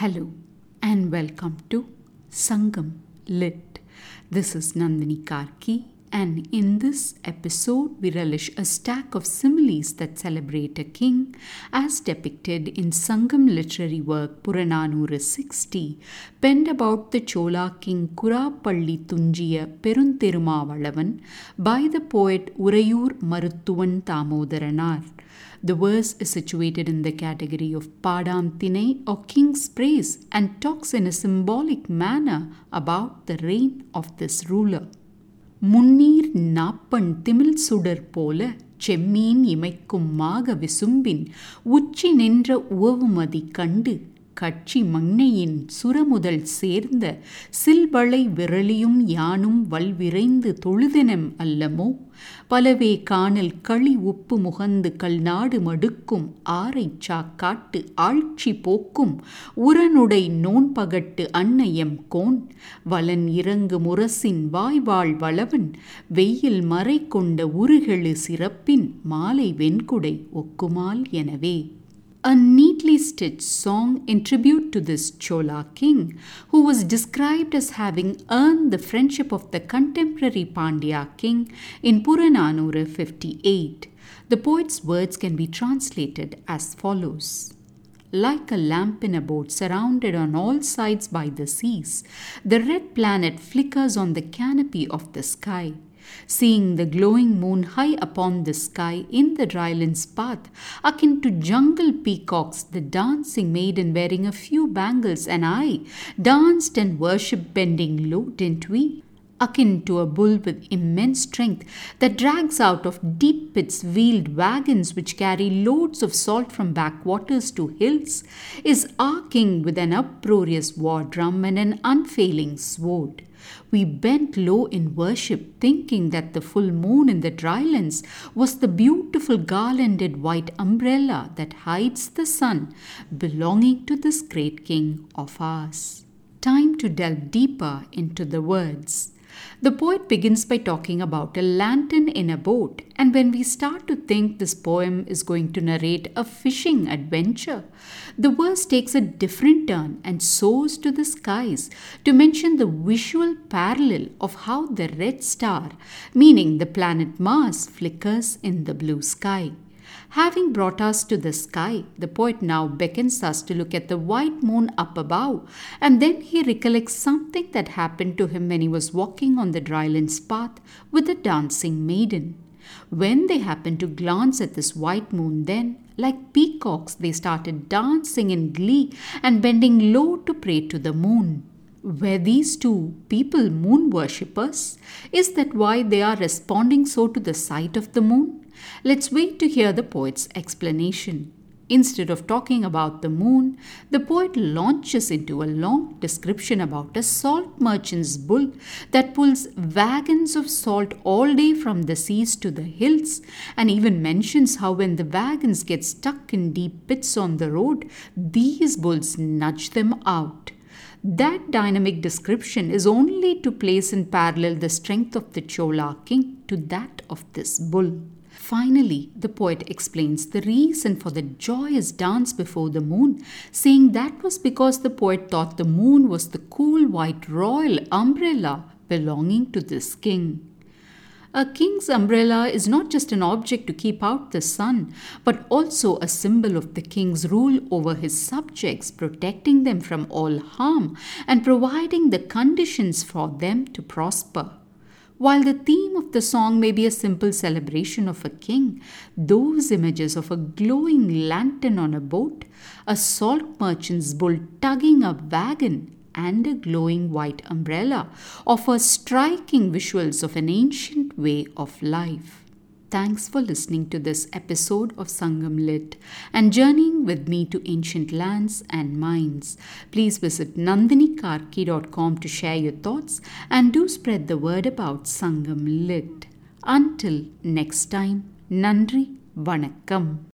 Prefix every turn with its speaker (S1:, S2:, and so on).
S1: Hello and welcome to Sangam Lit. This is Nandini Karky, and in this episode, we relish a stack of similes that celebrate a king as depicted in Sangam literary work Purananuru 60, penned about the Chola king Kurapalli Tunjiya Perunthirumavalavan by the poet Urayur Maruttuvan Tamodaranar. The verse is situated in the category of Padam Tinai or King's Praise and talks in a symbolic manner about the reign of this ruler. முன்னீர் நாப்பண் திமிழ் சுடர் போல செம்மீன் இமைக்கும் மாக விசும்பின் உச்சி நின்ற உவவுமதி கண்டு கட்சி மங்னையின் சுரமுதல் சேர்ந்த சில்வளை விரலியும் யானும் வல்விரைந்து தொழுதெனம் அல்லமோ? பலவே காணல் களி உப்பு முகந்து கல்நாடு மடுக்கும் ஆரை சாக்காட்டு ஆட்சி போக்கும் உரனுடை நோன்பகட்டு அன்னையம் கோன். வலன் இறங்கு முரசின் வாய்வாள் வளவன் வெயில் மறை கொண்ட உருகெழு சிறப்பின் மாலை வெண்குடை ஒக்குமால் எனவே. A neatly stitched song in tribute to this Chola king, who was described as having earned the friendship of the contemporary Pandya king in Purananuru 58. The poet's words can be translated as follows. Like a lamp in a boat surrounded on all sides by the seas, the red planet flickers on the canopy of the sky. Seeing the glowing moon high upon the sky in the dryland's path, akin to jungle peacocks, the dancing maiden wearing a few bangles, and I danced and worshipped bending low, didn't we? Akin to a bull with immense strength that drags out of deep pits wheeled wagons which carry loads of salt from backwaters to hills, is our king with an uproarious war drum and an unfailing sword. We bent low in worship, thinking that the full moon in the drylands was the beautiful garlanded white umbrella that hides the sun belonging to this great king of ours. Time to delve deeper into the words. The poet begins by talking about a lantern in a boat, and when we start to think this poem is going to narrate a fishing adventure, the verse takes a different turn and soars to the skies to mention the visual parallel of how the red star, meaning the planet Mars, flickers in the blue sky. Having brought us to the sky, the poet now beckons us to look at the white moon up above, and then he recollects something that happened to him when he was walking on the dryland's path with a dancing maiden. When they happened to glance at this white moon, then, like peacocks, they started dancing in glee and bending low to pray to the moon. Were these two people moon worshippers? Is that why they are responding so to the sight of the moon? Let's wait to hear the poet's explanation. Instead of talking about the moon, the poet launches into a long description about a salt merchant's bull that pulls wagons of salt all day from the seas to the hills, and even mentions how when the wagons get stuck in deep pits on the road, these bulls nudge them out. That dynamic description is only to place in parallel the strength of the Chola king to that of this bull. Finally, the poet explains the reason for the joyous dance before the moon, saying that was because the poet thought the moon was the cool white royal umbrella belonging to this king. A king's umbrella is not just an object to keep out the sun, but also a symbol of the king's rule over his subjects, protecting them from all harm and providing the conditions for them to prosper. While the theme of the song may be a simple celebration of a king, those images of a glowing lantern on a boat, a salt merchant's bull tugging a wagon, and a glowing white umbrella offer striking visuals of an ancient way of life. Thanks for listening to this episode of Sangam Lit and journeying with me to ancient lands and minds. Please visit nandinikarky.com to share your thoughts and do spread the word about Sangam Lit. Until next time, Nandri Vanakkam.